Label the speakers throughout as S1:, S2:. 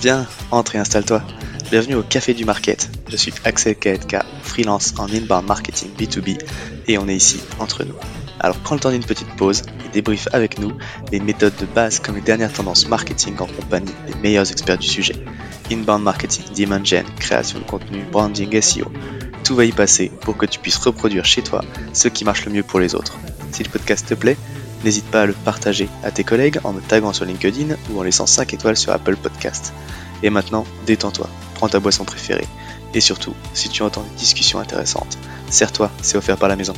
S1: Viens, entre et installe-toi. Bienvenue au Café du Market. Je suis Axel KNK, freelance en inbound marketing B2B et on est ici entre nous. Alors prends le temps d'une petite pause et débrief avec nous les méthodes de base comme les dernières tendances marketing en compagnie des meilleurs experts du sujet. Inbound marketing, demand gen, création de contenu, branding, SEO. Tout va y passer pour que tu puisses reproduire chez toi ce qui marche le mieux pour les autres. Si le podcast te plaît, n'hésite pas à le partager à tes collègues en me taguant sur LinkedIn ou en laissant 5 étoiles sur Apple Podcast. Et maintenant, détends-toi, prends ta boisson préférée. Et surtout, si tu entends une discussion intéressante, serre-toi, c'est offert par la maison.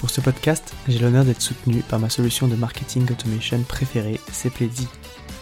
S2: Pour ce podcast, j'ai l'honneur d'être soutenu par ma solution de marketing automation préférée, c'est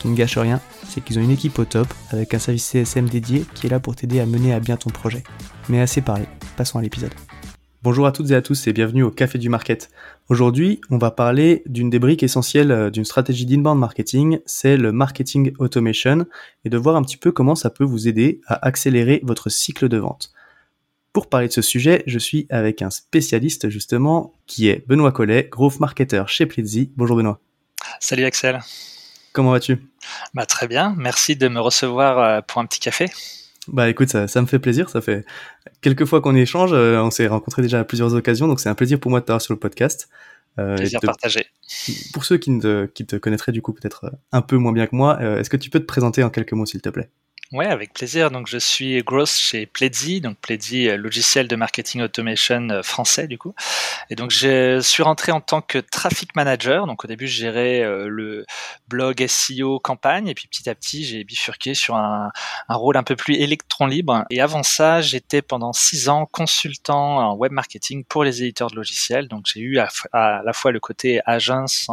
S2: Qui ne gâche rien, c'est qu'ils ont une équipe au top avec un service CSM dédié qui est là pour t'aider à mener à bien ton projet. Mais assez parlé, passons à l'épisode. Bonjour à toutes et à tous et bienvenue au Café du Market. Aujourd'hui, on va parler d'une des briques essentielles euh, d'une stratégie d'inbound marketing, c'est le marketing automation, et de voir un petit peu comment ça peut vous aider à accélérer votre cycle de vente. Pour parler de ce sujet, je suis avec un spécialiste justement, qui est Benoît Collet, growth marketer chez Plizzy. Bonjour Benoît.
S3: Salut Axel.
S2: Comment vas-tu?
S3: Bah, Très bien, merci de me recevoir euh, pour un petit café.
S2: Bah écoute, ça, ça, me fait plaisir. Ça fait quelques fois qu'on échange. Euh, on s'est rencontrés déjà à plusieurs occasions, donc c'est un plaisir pour moi de t'avoir sur le podcast.
S3: Euh, plaisir partagé.
S2: Pour ceux qui, ne, qui te connaîtraient du coup peut-être un peu moins bien que moi, est-ce que tu peux te présenter en quelques mots s'il te plaît?
S3: Ouais, avec plaisir. Donc, je suis growth chez Pledzi. Donc, Pledzi, euh, logiciel de marketing automation euh, français, du coup. Et donc, je suis rentré en tant que traffic manager. Donc, au début, je gérais euh, le blog SEO campagne. Et puis, petit à petit, j'ai bifurqué sur un, rôle un peu plus électron libre. Et avant ça, j'étais pendant six ans consultant en web marketing pour les éditeurs de logiciels. Donc, j'ai eu à, la fois le côté agence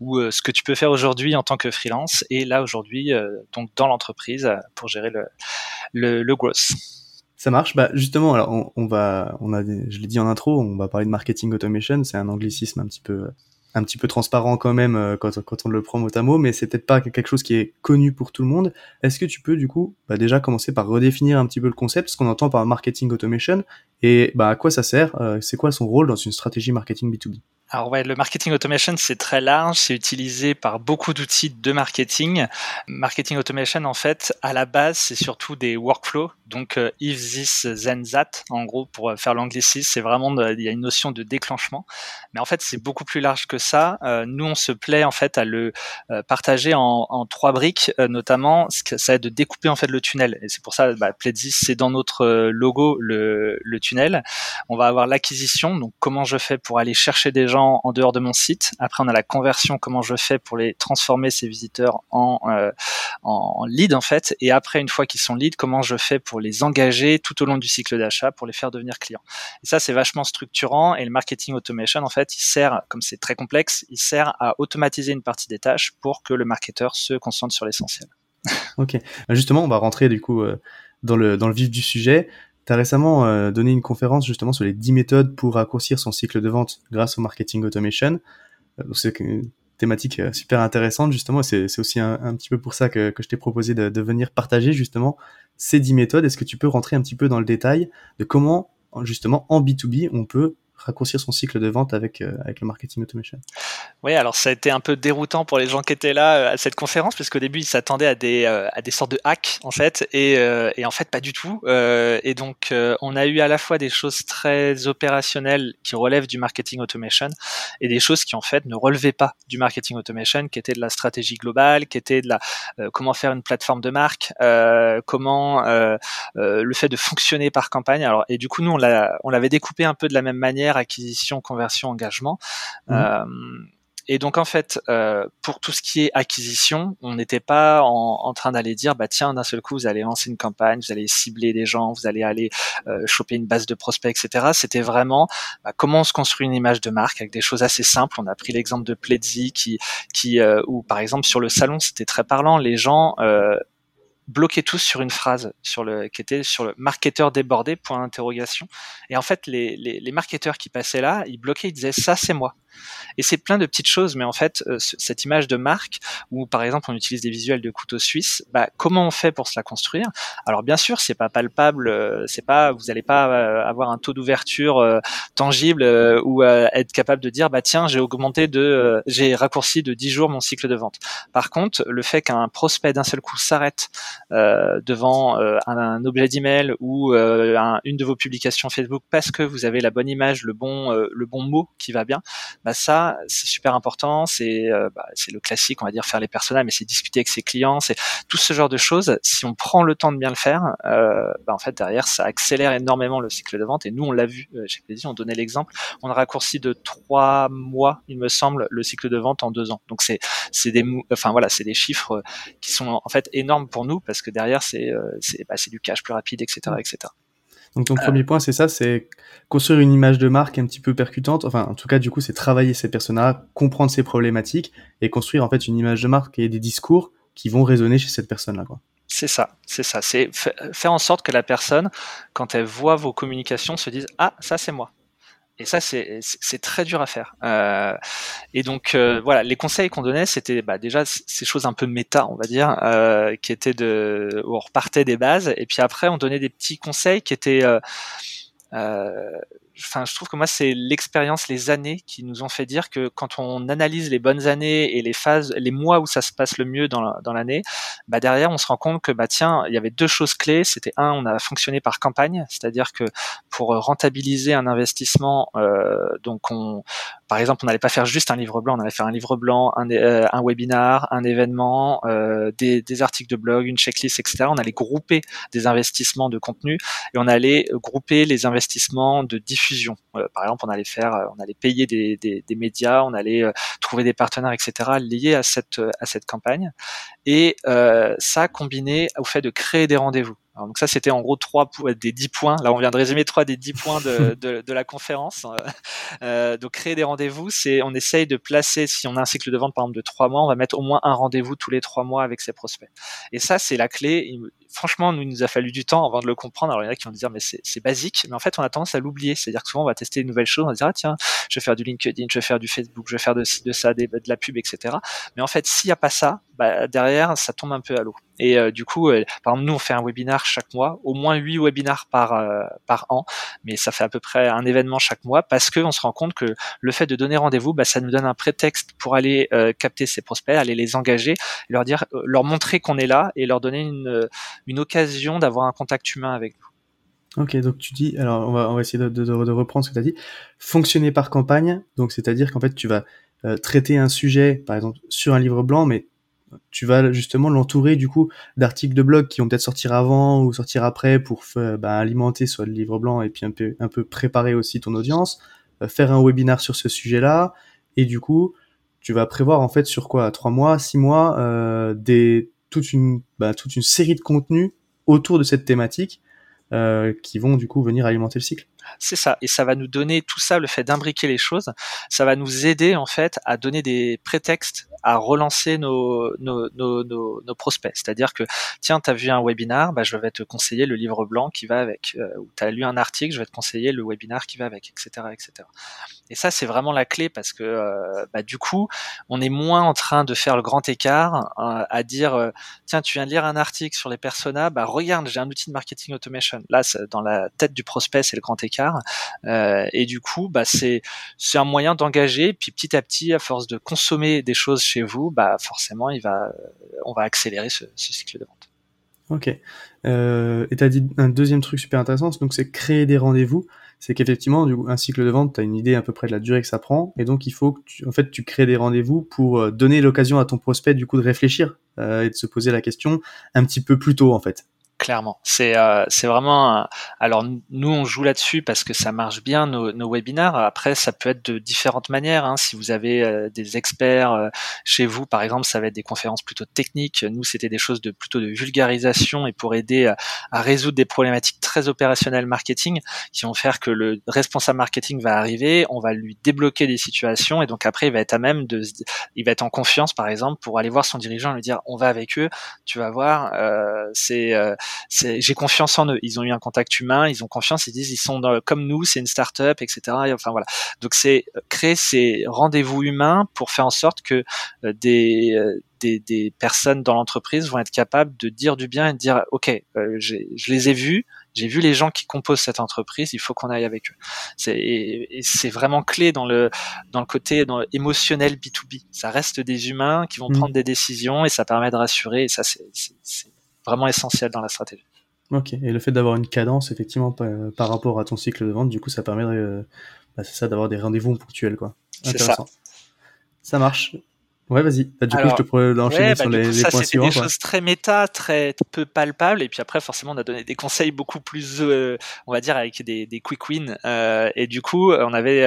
S3: ou ce que tu peux faire aujourd'hui en tant que freelance. Et là, aujourd'hui, donc, dans l'entreprise pour gérer le, le, growth.
S2: Ça marche. Bah justement, alors on, va, on a, je l'ai dit en intro, on va parler de marketing automation. C'est un anglicisme un petit peu, un petit peu transparent quand même euh, quand, quand on le prend mot à mot, mais c'est peut-être pas quelque chose qui est connu pour tout le monde. Est-ce que tu peux du coup, bah, déjà commencer par redéfinir un petit peu le concept, ce qu'on entend par marketing automation, et bah à quoi ça sert euh, C'est quoi son rôle dans une stratégie marketing B2B
S3: alors ouais, le marketing automation, c'est très large, c'est utilisé par beaucoup d'outils de marketing. Marketing automation, en fait, à la base, c'est surtout des workflows. Donc, euh, if this, then that, en gros, pour faire l'anglicisme, c'est vraiment, il y a une notion de déclenchement. Mais en fait, c'est beaucoup plus large que ça. Euh, nous, on se plaît, en fait, à le euh, partager en, en, trois briques, notamment, ça aide de découper, en fait, le tunnel. Et c'est pour ça, bah, Pledis, c'est dans notre logo, le, le tunnel. On va avoir l'acquisition, donc comment je fais pour aller chercher des gens en dehors de mon site. Après, on a la conversion, comment je fais pour les transformer ces visiteurs en, euh, en, lead en fait. Et après, une fois qu'ils sont lead, comment je fais pour les engager tout au long du cycle d'achat pour les faire devenir clients. Et ça, c'est vachement structurant. Et le marketing automation, en fait, il sert, comme c'est très complexe, il sert à automatiser une partie des tâches pour que le marketeur se concentre sur l'essentiel.
S2: ok. Justement, on va rentrer du coup euh, dans le, dans le vif du sujet. Tu as récemment euh, donné une conférence justement sur les 10 méthodes pour raccourcir son cycle de vente grâce au marketing automation. Euh, c'est thématique euh, super intéressante justement. C'est aussi un, petit peu pour ça que, je t'ai proposé de, de, venir partager justement ces 10 méthodes. Est-ce que tu peux rentrer un petit peu dans le détail de comment justement en B2B on peut raccourcir son cycle de vente avec, euh, avec le marketing automation.
S3: Oui, alors ça a été un peu déroutant pour les gens qui étaient là euh, à cette conférence, parce qu'au début, ils s'attendaient à des, euh, à des sortes de hacks, en fait, et, et en fait, pas du tout. et donc, on a eu à la fois des choses très opérationnelles qui relèvent du marketing automation, et des choses qui, en fait, ne relevaient pas du marketing automation, qui étaient de la stratégie globale, qui étaient de la comment faire une plateforme de marque, comment le fait de fonctionner par campagne. Alors, et du coup, nous, on l'avait découpé un peu de la même manière acquisition, conversion, engagement. Mmh. Euh, et donc en fait, euh, pour tout ce qui est acquisition, on n'était pas en, en train d'aller dire bah tiens d'un seul coup vous allez lancer une campagne, vous allez cibler des gens, vous allez aller euh, choper une base de prospects, etc. C'était vraiment bah, comment on se construit une image de marque avec des choses assez simples. On a pris l'exemple de Pledzi qui qui euh, où par exemple sur le salon c'était très parlant, les gens bloquaient tous sur une phrase sur le qui était sur le marketeur débordé point d'interrogation. Et en fait les, les, les marketeurs qui passaient là ils bloquaient ils disaient ça c'est moi et c'est plein de petites choses, mais en fait, euh, cette image de marque, où par exemple on utilise des visuels de couteau suisse, bah, comment on fait pour se la construire? Alors bien sûr, c'est pas palpable, euh, c'est pas, vous n'allez pas euh, avoir un taux d'ouverture tangible ou être capable de dire, bah tiens, j'ai augmenté de, j'ai raccourci de 10 jours mon cycle de vente. Par contre, le fait qu'un prospect d'un seul coup s'arrête devant un, un, objet d'email ou une de vos publications Facebook parce que vous avez la bonne image, le bon, le bon mot qui va bien, bah ça c'est super important. C'est euh, bah, c'est le classique, on va dire faire les personnages, mais c'est discuter avec ses clients, c'est tout ce genre de choses. Si on prend le temps de bien le faire, euh, bah, en fait derrière ça accélère énormément le cycle de vente. Et nous on l'a vu euh, chez Plaisir, on donnait l'exemple, on a raccourci de trois mois, il me semble, le cycle de vente en deux ans. Donc c'est c'est des enfin voilà c'est des chiffres qui sont en fait énormes pour nous parce que derrière c'est c'est bah, du cash plus rapide, etc., etc.
S2: Donc ton premier point, c'est ça, c'est construire une image de marque un petit peu percutante. Enfin, en tout cas, du coup, c'est travailler ces personnages, comprendre ces problématiques et construire en fait une image de marque et des discours qui vont résonner chez cette personne-là.
S3: C'est ça, c'est ça. C'est faire en sorte que la personne, quand elle voit vos communications, se dise ah ça c'est moi. Et ça, c'est très dur à faire. Euh, et donc, euh, voilà, les conseils qu'on donnait, c'était bah, déjà ces choses un peu méta, on va dire, euh, qui étaient de, où on repartait des bases, et puis après, on donnait des petits conseils qui étaient euh, euh, enfin, je trouve que moi, c'est l'expérience, les années qui nous ont fait dire que quand on analyse les bonnes années et les phases, les mois où ça se passe le mieux dans l'année, bah derrière, on se rend compte que bah tiens, il y avait deux choses clés. C'était un, on a fonctionné par campagne, c'est-à-dire que pour rentabiliser un investissement, euh, donc on, par exemple, on n'allait pas faire juste un livre blanc, on allait faire un livre blanc, un, euh, un webinar, un événement, euh, des, des, articles de blog, une checklist, etc. On allait grouper des investissements de contenu et on allait grouper les investissements de diffusion euh, par exemple, on allait faire, euh, on allait payer des, médias, on allait euh, trouver des partenaires, etc. liés à cette à cette campagne. Et ça combiné au fait de créer des rendez-vous donc ça, c'était en gros trois des dix points. Là, on vient de résumer trois des dix points de, de, de la conférence. Euh, donc créer des rendez-vous, c'est on essaye de placer. Si on a un cycle de vente par exemple de trois mois, on va mettre au moins un rendez-vous tous les trois mois avec ses prospects. Et ça, c'est la clé. franchement, nous, il nous a fallu du temps avant de le comprendre. Alors il y en a qui vont dire mais c'est basique, mais en fait, on a tendance à l'oublier. C'est-à-dire que souvent, on va tester une nouvelle chose, on va dire ah tiens, je vais faire du LinkedIn, je vais faire du Facebook, je vais faire de, de ça, de, de la pub, etc. Mais en fait, s'il n'y a pas ça, bah, derrière, ça tombe un peu à l'eau. Et euh, du coup, euh, par exemple, nous, on fait un webinar chaque mois, au moins huit webinars par euh, par an, mais ça fait à peu près un événement chaque mois parce que on se rend compte que le fait de donner rendez-vous, bah, ça nous donne un prétexte pour aller capter ces prospects, aller les engager, leur dire, leur montrer qu'on est là et leur donner une une occasion d'avoir un contact humain avec nous.
S2: Ok, donc tu dis, alors on va, essayer de reprendre ce que tu as dit, fonctionner par campagne, donc c'est-à-dire qu'en fait tu vas traiter un sujet, par exemple sur un livre blanc, mais tu vas justement l'entourer du coup d'articles de blog qui vont peut-être sortir avant ou sortir après pour bah, alimenter soit le livre blanc et puis un peu un peu préparer aussi ton audience, euh, faire un webinar sur ce sujet-là et du coup tu vas prévoir en fait sur quoi trois mois, six mois euh, des toute une bah, toute une série de contenus autour de cette thématique euh, qui vont du coup venir alimenter le cycle.
S3: C'est ça, et ça va nous donner tout ça, le fait d'imbriquer les choses, ça va nous aider en fait à donner des prétextes à relancer nos, nos, nos, prospects. C'est-à-dire que, tiens, tu as vu un webinar, bah, je vais te conseiller le livre blanc qui va avec. Euh, ou tu as lu un article, je vais te conseiller le webinar qui va avec, etc. etc. Et ça, c'est vraiment la clé parce que, euh, bah, du coup, on est moins en train de faire le grand écart euh, à dire, tiens, tu viens de lire un article sur les personas, bah, regarde, j'ai un outil de marketing automation. Là, dans la tête du prospect, c'est le grand écart. Et du coup, bah, c'est un moyen d'engager, puis petit à petit, à force de consommer des choses chez vous, bah forcément, on va accélérer ce, cycle de vente.
S2: Ok. Euh, et tu as dit un deuxième truc super intéressant, donc c'est créer des rendez-vous. C'est qu'effectivement, un cycle de vente, tu as une idée à peu près de la durée que ça prend, et donc il faut que tu, en fait, tu crées des rendez-vous pour euh, donner l'occasion à ton prospect du coup de réfléchir euh, et de se poser la question un petit peu plus tôt en fait.
S3: Clairement. C'est euh, vraiment. alors nous on joue là-dessus parce que ça marche bien nos, nos webinaires. Après ça peut être de différentes manières. Hein. Si vous avez euh, des experts euh, chez vous, par exemple, ça va être des conférences plutôt techniques. Nous c'était des choses de plutôt de vulgarisation et pour aider à résoudre des problématiques très opérationnelles marketing qui vont faire que le responsable marketing va arriver, on va lui débloquer des situations et donc après il va être à même de, il va être en confiance par exemple pour aller voir son dirigeant et lui dire on va avec eux, tu vas voir, c'est j'ai confiance en eux. Ils ont eu un contact humain, ils ont confiance, ils disent ils sont comme nous, c'est une start-up, etc. enfin voilà. Donc c'est euh, créer ces rendez-vous humains pour faire en sorte que euh, des, euh, des, des, personnes dans l'entreprise vont être capables de dire du bien et de dire ok, je les ai vus, j'ai vu les gens qui composent cette entreprise, il faut qu'on aille avec eux. C'est c'est vraiment clé dans le dans le côté dans émotionnel B2B. Ça reste des humains qui vont mmh. prendre des décisions et ça permet de rassurer. Et ça c'est vraiment essentiel dans la stratégie.
S2: Ok, et le fait d'avoir une cadence, effectivement, par, rapport à ton cycle de vente, du coup, ça permet euh, bah, ça, d'avoir des rendez-vous ponctuels, quoi.
S3: Intéressant. Ça.
S2: ça marche. Ouais, vas-y. Bah, du coup, je te pourrais enchaîner sur les, ça, points
S3: suivants. des choses très méta, très peu palpables. Et puis après, forcément, on a donné des conseils beaucoup plus, euh, on va dire, avec des, des quick wins. Euh, et du coup, on avait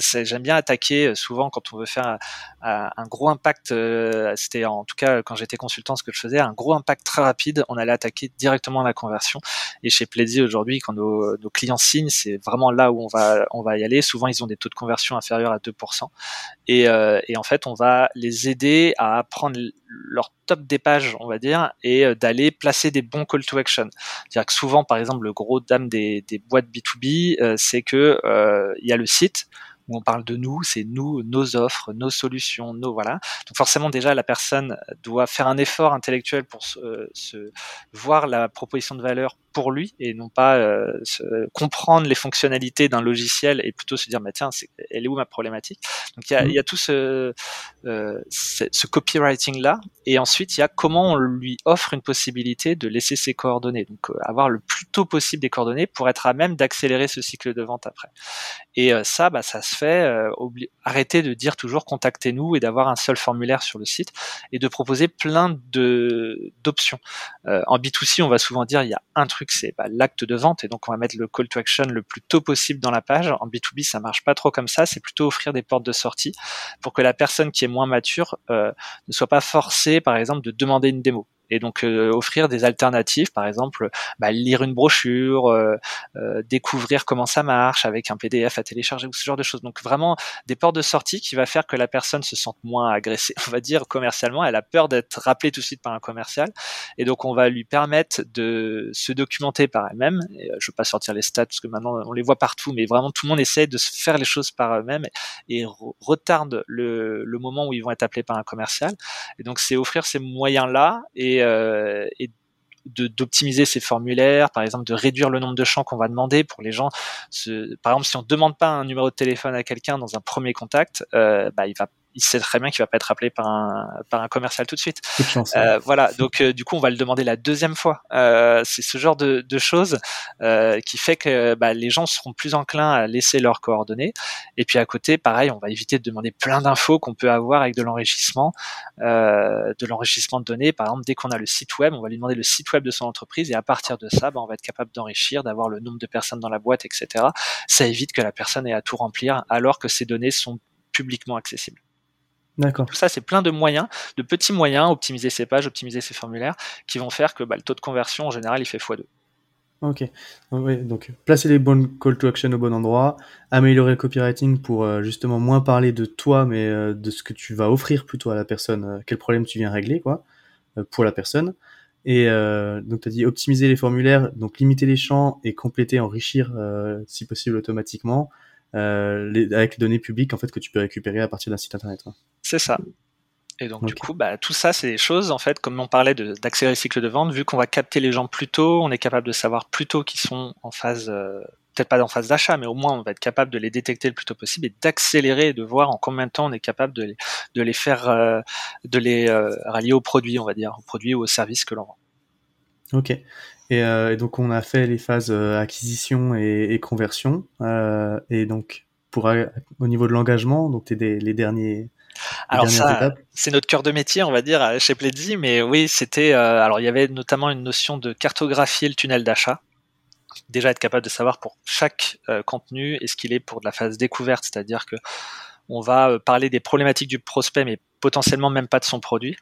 S3: j'aime bien attaquer euh, souvent quand on veut faire un, gros impact. Euh, c'était en tout cas quand j'étais consultant ce que je faisais, un gros impact très rapide. On allait attaquer directement la conversion. Et chez Plaisy aujourd'hui, quand nos, clients signent, c'est vraiment là où on va on va y aller. Souvent, ils ont des taux de conversion inférieurs à 2%. Et, euh, et en fait, on va les aider à prendre leur top des pages, on va dire, et d'aller placer des bons call to action. C'est-à-dire que souvent, par exemple, le gros dame des, des boîtes B2B, c'est que il y a le site où on parle de nous, c'est nous, nos offres, nos solutions, Donc forcément déjà la personne doit faire un effort intellectuel pour se, se voir la proposition de valeur pour lui et non pas euh, comprendre les fonctionnalités d'un logiciel et plutôt se dire bah tiens elle est où ma problématique? Donc il y a, y a tout ce, euh, ce, copywriting là et ensuite il y a comment on lui offre une possibilité de laisser ses coordonnées. Donc euh, avoir le plus tôt possible des coordonnées pour être à même d'accélérer ce cycle de vente après. Et ça bah ça se fait arrêter de dire toujours contactez-nous et d'avoir un seul formulaire sur le site et de proposer plein de d'options. En B2C on va souvent dire il y a un truc c'est bah, l'acte de vente. Et donc on va mettre le call to action le plus tôt possible dans la page. En B2B, ça marche pas trop comme ça, c'est plutôt offrir des portes de sortie pour que la personne qui est moins mature euh, ne soit pas forcée, par exemple, de demander une démo et donc euh, offrir des alternatives, par exemple bah, lire une brochure, euh, euh, découvrir comment ça marche avec un PDF à télécharger ou ce genre de choses. Donc vraiment des portes de sortie qui va faire que la personne se sente moins agressée, on va dire commercialement. Elle a peur d'être rappelée tout de suite par un commercial, et donc on va lui permettre de se documenter par elle-même. Je veux pas sortir les stats parce que maintenant on les voit partout, mais vraiment tout le monde essaie de se faire les choses par eux-mêmes et, retarde le, le moment où ils vont être appelés par un commercial. Et donc c'est offrir ces moyens là et et, euh, d'optimiser ces formulaires, par exemple de réduire le nombre de champs qu'on va demander pour les gens. par exemple, si on demande pas un numéro de téléphone à quelqu'un dans un premier contact, euh, bah, il va il sait très bien qu'il va pas être appelé par un par un commercial tout de suite. Euh, voilà, donc euh, du coup on va le demander la deuxième fois. Euh, c'est ce genre de, de choses euh, qui fait que bah, les gens seront plus enclins à laisser leurs coordonnées. Et puis à côté, pareil, on va éviter de demander plein d'infos qu'on peut avoir avec de l'enrichissement, euh, de l'enrichissement de données. Par exemple, dès qu'on a le site web, on va lui demander le site web de son entreprise et à partir de ça, bah, on va être capable d'enrichir, d'avoir le nombre de personnes dans la boîte, etc. Ça évite que la personne ait à tout remplir alors que ces données sont publiquement accessibles.
S2: D'accord.
S3: Tout ça, c'est plein de moyens, de petits moyens, optimiser ses pages, optimiser ses formulaires, qui vont faire que bah, le taux de conversion, en général, il fait x2.
S2: Ok. donc placer les bonnes call to action au bon endroit, améliorer le copywriting pour euh, justement moins parler de toi, mais euh, de ce que tu vas offrir plutôt à la personne, euh, quel problème tu viens régler, quoi, pour la personne. Et donc tu as dit optimiser les formulaires, donc limiter les champs et compléter, enrichir si possible automatiquement. Euh, avec les données publiques en fait que tu peux récupérer à partir d'un site internet.
S3: C'est ça. Et donc du coup, bah, tout ça, c'est des choses, en fait, comme on parlait d'accélérer le cycle de vente, vu qu'on va capter les gens plus tôt, on est capable de savoir plus tôt qu'ils sont en phase, euh, peut-être pas en phase d'achat, mais au moins on va être capable de les détecter le plus tôt possible et d'accélérer, de voir en combien de temps on est capable de les, de les faire, euh, de les rallier au produit, on va dire, au produit ou au service que l'on vend.
S2: Ok. Euh, et, donc on a fait les phases euh, acquisition et, conversion. Euh, et donc pour au niveau de l'engagement, donc t'es les derniers
S3: alors ça, c'est notre cœur de métier, on va dire, chez Pledzi, mais oui, c'était. alors il y avait notamment une notion de cartographier le tunnel d'achat déjà être capable de savoir pour chaque contenu est-ce qu'il est pour de la phase découverte, c'est-à-dire que on va parler des problématiques du prospect, mais potentiellement même pas de son produit.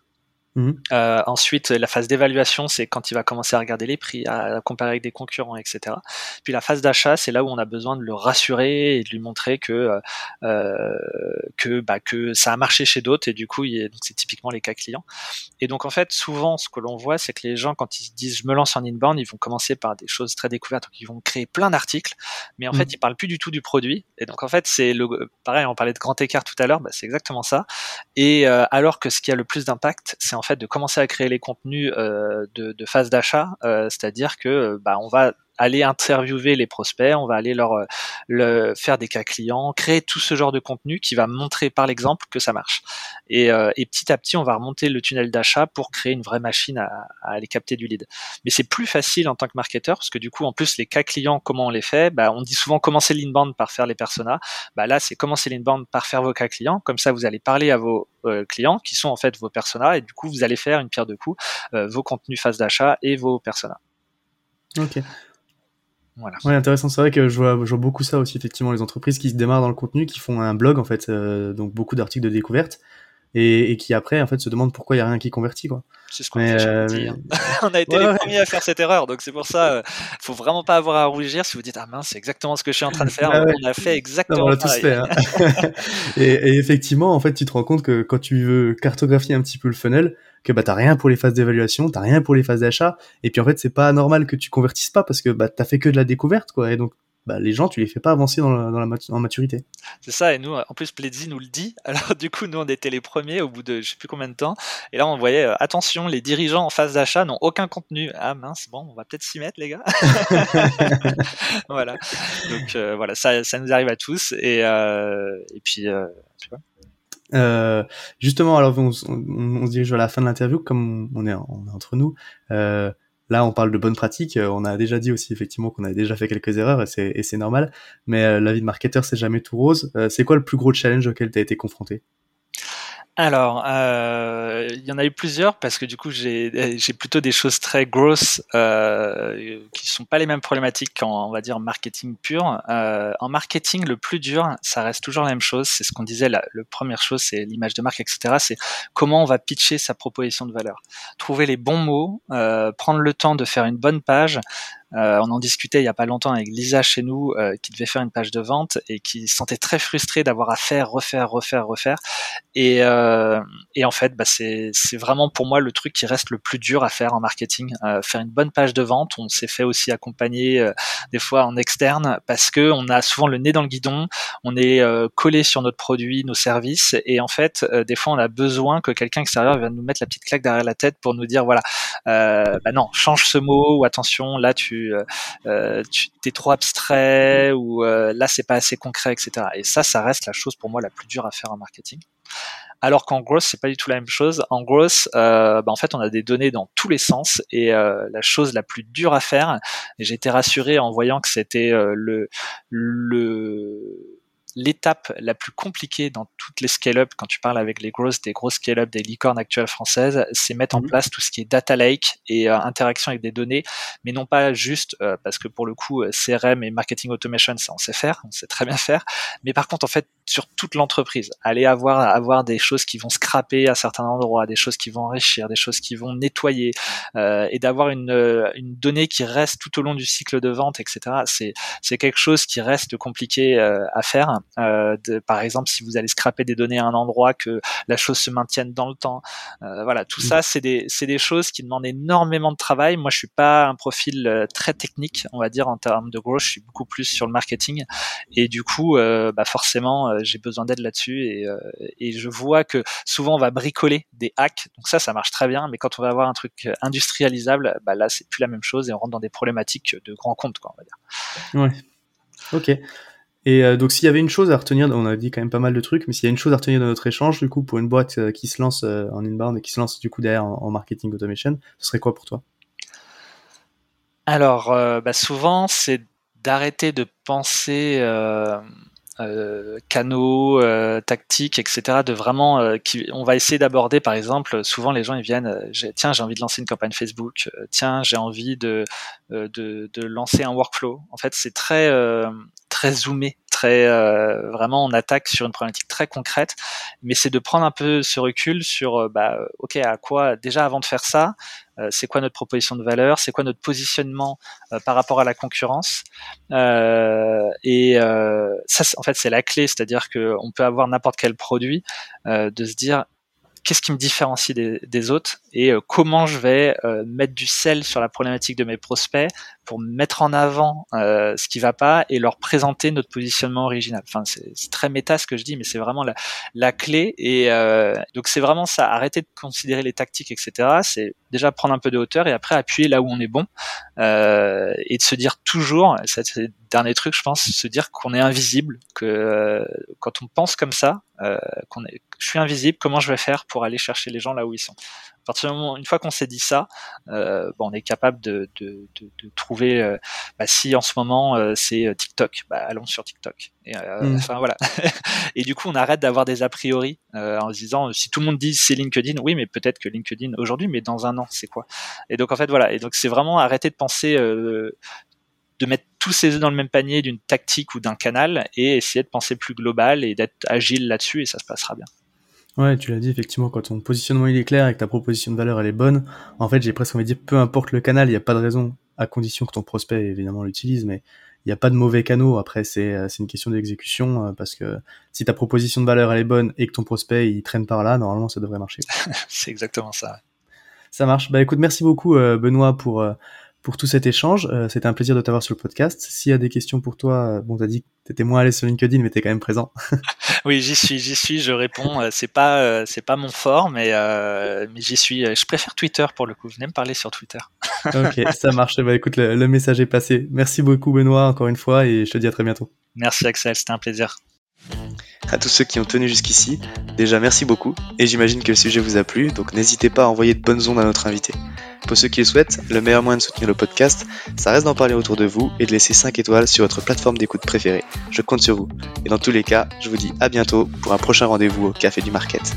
S3: Mhm. Euh, ensuite, la phase d'évaluation, c'est quand il va commencer à regarder les prix, à, comparer avec des concurrents, etc. Puis la phase d'achat, c'est là où on a besoin de le rassurer et de lui montrer que euh, que bah, que ça a marché chez d'autres et du coup, c'est typiquement les cas clients. Et donc en fait, souvent, ce que l'on voit, c'est que les gens, quand ils disent je me lance en inbound, ils vont commencer par des choses très découvertes, donc ils vont créer plein d'articles, mais en fait, mhm. ils parlent plus du tout du produit. Et donc en fait, c'est le pareil, on parlait de grand écart tout à l'heure, bah, c'est exactement ça. Et euh, alors que ce qui a le plus d'impact, c'est en fait de commencer à créer les contenus euh, de, phase d'achat, euh, c'est-à-dire que bah, on va aller interviewer les prospects, on va aller leur euh, faire des cas clients, créer tout ce genre de contenu qui va montrer par l'exemple que ça marche. Et, et, petit à petit, on va remonter le tunnel d'achat pour créer une vraie machine à, aller capter du lead. Mais c'est plus facile en tant que marketeur parce que du coup, en plus, les cas clients, comment on les fait? Bah, On dit souvent commencer l'inbound par faire les personas. Bah, là, c'est commencer l'inbound par faire vos cas clients. Comme ça, vous allez parler à vos euh, clients qui sont en fait vos personas et du coup vous allez faire une pierre de coups euh, vos contenus phase d'achat et vos personas.
S2: Voilà. Ouais, intéressant. C'est vrai que je vois, beaucoup ça aussi, effectivement, les entreprises qui se démarrent dans le contenu, qui font un blog, en fait, euh, donc beaucoup d'articles de découverte, et, et, qui après en fait se demandent pourquoi il y a rien qui convertit quoi.
S3: C'est ce qu'on a euh... Hein. on a été les premiers à faire cette erreur, donc c'est pour ça, euh, faut vraiment pas avoir à rougir si vous dites ah mince c'est exactement ce que je suis en train de faire. Ah on a fait exactement. on l'a tous fait. Hein.
S2: et, et, effectivement en fait tu te rends compte que quand tu veux cartographier un petit peu le funnel, que bah t'as rien pour les phases d'évaluation, t'as rien pour les phases d'achat, et puis en fait c'est pas normal que tu convertisses pas parce que bah t'as fait que de la découverte quoi, et donc bah, les gens, tu les fais pas avancer dans la, dans la en maturité.
S3: C'est ça, et nous, en plus, Pledzi nous le dit. Alors, du coup, nous, on était les premiers au bout de je sais plus combien de temps. Et là, on voyait, euh, attention, les dirigeants en phase d'achat n'ont aucun contenu. Ah mince, bon, on va peut-être s'y mettre, les gars. voilà. Donc, euh, voilà, ça, ça nous arrive à tous. Et, euh, et puis, tu vois.
S2: Euh, justement, alors on, on, on, se dirige vers la fin de l'interview, comme on est, on est entre nous. Euh, Là, on parle de bonnes pratiques. Euh, on a déjà dit aussi effectivement qu'on avait déjà fait quelques erreurs et c'est normal. Mais euh, la vie de marketeur, c'est jamais tout rose. Euh, c'est quoi le plus gros challenge auquel tu as été confronté?
S3: Alors, euh, il y en a eu plusieurs parce que du coup j'ai plutôt des choses très grosses euh, qui sont pas les mêmes problématiques qu'en on va dire marketing pur. Euh, en marketing, le plus dur, ça reste toujours la même chose. C'est ce qu'on disait. La, le première chose, c'est l'image de marque, etc. C'est comment on va pitcher sa proposition de valeur. Trouver les bons mots, euh, prendre le temps de faire une bonne page. Euh, on en discutait il y a pas longtemps avec Lisa chez nous, euh, qui devait faire une page de vente et qui se sentait très frustrée d'avoir à faire, refaire, refaire, refaire. Et, euh, et en fait, bah, c'est vraiment pour moi le truc qui reste le plus dur à faire en marketing. faire une bonne page de vente. On s'est fait aussi accompagner des fois en externe parce que on a souvent le nez dans le guidon. On est collé sur notre produit, nos services, et en fait, des fois, on a besoin que quelqu'un extérieur vienne nous mettre la petite claque derrière la tête pour nous dire voilà, bah non, change ce mot ou attention, là tu euh, euh, tu, es trop abstrait ou euh, là c'est pas assez concret, etc. Et ça, ça reste la chose pour moi la plus dure à faire en marketing. Alors qu'en growth, c'est pas du tout la même chose. En growth, bah, en fait, on a des données dans tous les sens et la chose la plus dure à faire, et j'ai été rassuré en voyant que c'était le, le l'étape la plus compliquée dans toutes les scale-up, quand tu parles avec les grosses, des grosses scale-up, des licornes actuelles françaises, c'est mettre en mhm. place tout ce qui est data lake et euh, interaction avec des données, mais non pas juste euh, parce que pour le coup, euh, CRM et marketing automation, ça on sait faire, on sait très bien faire, mais par contre, en fait, sur toute l'entreprise, aller avoir avoir des choses qui vont scraper à certains endroits, des choses qui vont enrichir, des choses qui vont nettoyer, et d'avoir une, une donnée qui reste tout au long du cycle de vente, etc. C'est c'est quelque chose qui reste compliqué à faire euh, de, par exemple, si vous allez scraper des données à un endroit, que la chose se maintienne dans le temps. Euh, voilà, tout mm. ça, c'est des, choses qui demandent énormément de travail. Moi, je suis pas un profil euh, très technique, on va dire, en termes de growth. Je suis beaucoup plus sur le marketing. Et du coup, bah forcément, j'ai besoin d'aide là-dessus. Et, et je vois que souvent, on va bricoler des hacks. Donc ça, ça marche très bien. Mais quand on va avoir un truc industrialisable, bah là, c'est plus la même chose et on rentre dans des problématiques de grands comptes, quoi, on va dire.
S2: Ouais. Ok. Et euh, donc s'il y avait une chose à retenir, on a dit quand même pas mal de trucs, mais s'il y a une chose à retenir de notre échange, du coup, pour une boîte euh, qui se lance euh, en inbound et qui se lance du coup derrière en, marketing automation, ce serait quoi pour toi?
S3: Alors, bah souvent, c'est d'arrêter de penser canaux, tactiques, etc. De vraiment, on va essayer d'aborder, par exemple, souvent les gens ils viennent, tiens j'ai envie de lancer une campagne Facebook, tiens j'ai envie de, de lancer un workflow. En fait c'est très très zoomé, très vraiment on attaque sur une problématique très concrète, mais c'est de prendre un peu ce recul sur, bah ok à quoi déjà avant de faire ça, euh, c'est quoi notre proposition de valeur, c'est quoi notre positionnement euh, par rapport à la concurrence. Euh, et ça, en fait, c'est la clé, c'est-à-dire qu'on peut avoir n'importe quel produit, de se dire qu'est-ce qui me différencie des, autres et euh, comment je vais euh, mettre du sel sur la problématique de mes prospects pour mettre en avant euh, ce qui va pas et leur présenter notre positionnement original. Enfin, c'est très méta ce que je dis, mais c'est vraiment la, la, clé. Et donc c'est vraiment ça. Arrêter de considérer les tactiques, etc. C'est déjà prendre un peu de hauteur et après appuyer là où on est bon et de se dire toujours, c'est le dernier truc, je pense, se dire qu'on est invisible, que quand on pense comme ça, qu'on est, je suis invisible, comment je vais faire pour aller chercher les gens là où ils sont? À partir du moment, une fois qu'on s'est dit ça, euh, bon, on est capable de, de, de, de trouver. Euh, bah, si en ce moment euh, c'est TikTok, bah, allons sur TikTok. Et, mm. Enfin voilà. et du coup, on arrête d'avoir des a priori en se disant si tout le monde dit c'est LinkedIn, oui, mais peut-être que LinkedIn aujourd'hui, mais dans un an, c'est quoi? Et donc en fait voilà. Et donc c'est vraiment arrêter de penser de mettre tous ses œufs dans le même panier d'une tactique ou d'un canal et essayer de penser plus global et d'être agile là-dessus et ça se passera bien.
S2: Ouais, tu l'as dit effectivement, quand ton positionnement il est clair et que ta proposition de valeur elle est bonne, en fait j'ai presque envie de dire peu importe le canal, il n'y a pas de raison, à condition que ton prospect évidemment l'utilise, mais il n'y a pas de mauvais canaux. Après c'est euh, c'est une question d'exécution euh, parce que si ta proposition de valeur elle est bonne et que ton prospect il traîne par là, normalement ça devrait marcher.
S3: c'est exactement ça.
S2: Ça marche. Bah écoute, merci beaucoup euh, Benoît pour pour tout cet échange. Euh, C'était un plaisir de t'avoir sur le podcast. S'il y a des questions pour toi, euh, bon, t'as dit que t'étais moins allé sur LinkedIn, mais t'es quand même présent.
S3: oui, j'y suis, j'y suis, je réponds. Euh, c'est pas, euh, c'est pas mon fort, mais, mais j'y suis. Je préfère Twitter pour le coup. Venez me parler sur Twitter.
S2: ok, ça marche. Bah écoute, le, le message est passé. Merci beaucoup Benoît encore une fois et je te dis à très bientôt.
S3: Merci Axel, c'était un plaisir.
S1: À tous ceux qui ont tenu jusqu'ici, déjà merci beaucoup et j'imagine que le sujet vous a plu, donc n'hésitez pas à envoyer de bonnes ondes à notre invité. Pour ceux qui le souhaitent, le meilleur moyen de soutenir le podcast, ça reste d'en parler autour de vous et de laisser 5 étoiles sur votre plateforme d'écoute préférée. Je compte sur vous. Et dans tous les cas, je vous dis à bientôt pour un prochain rendez-vous au Café du Market.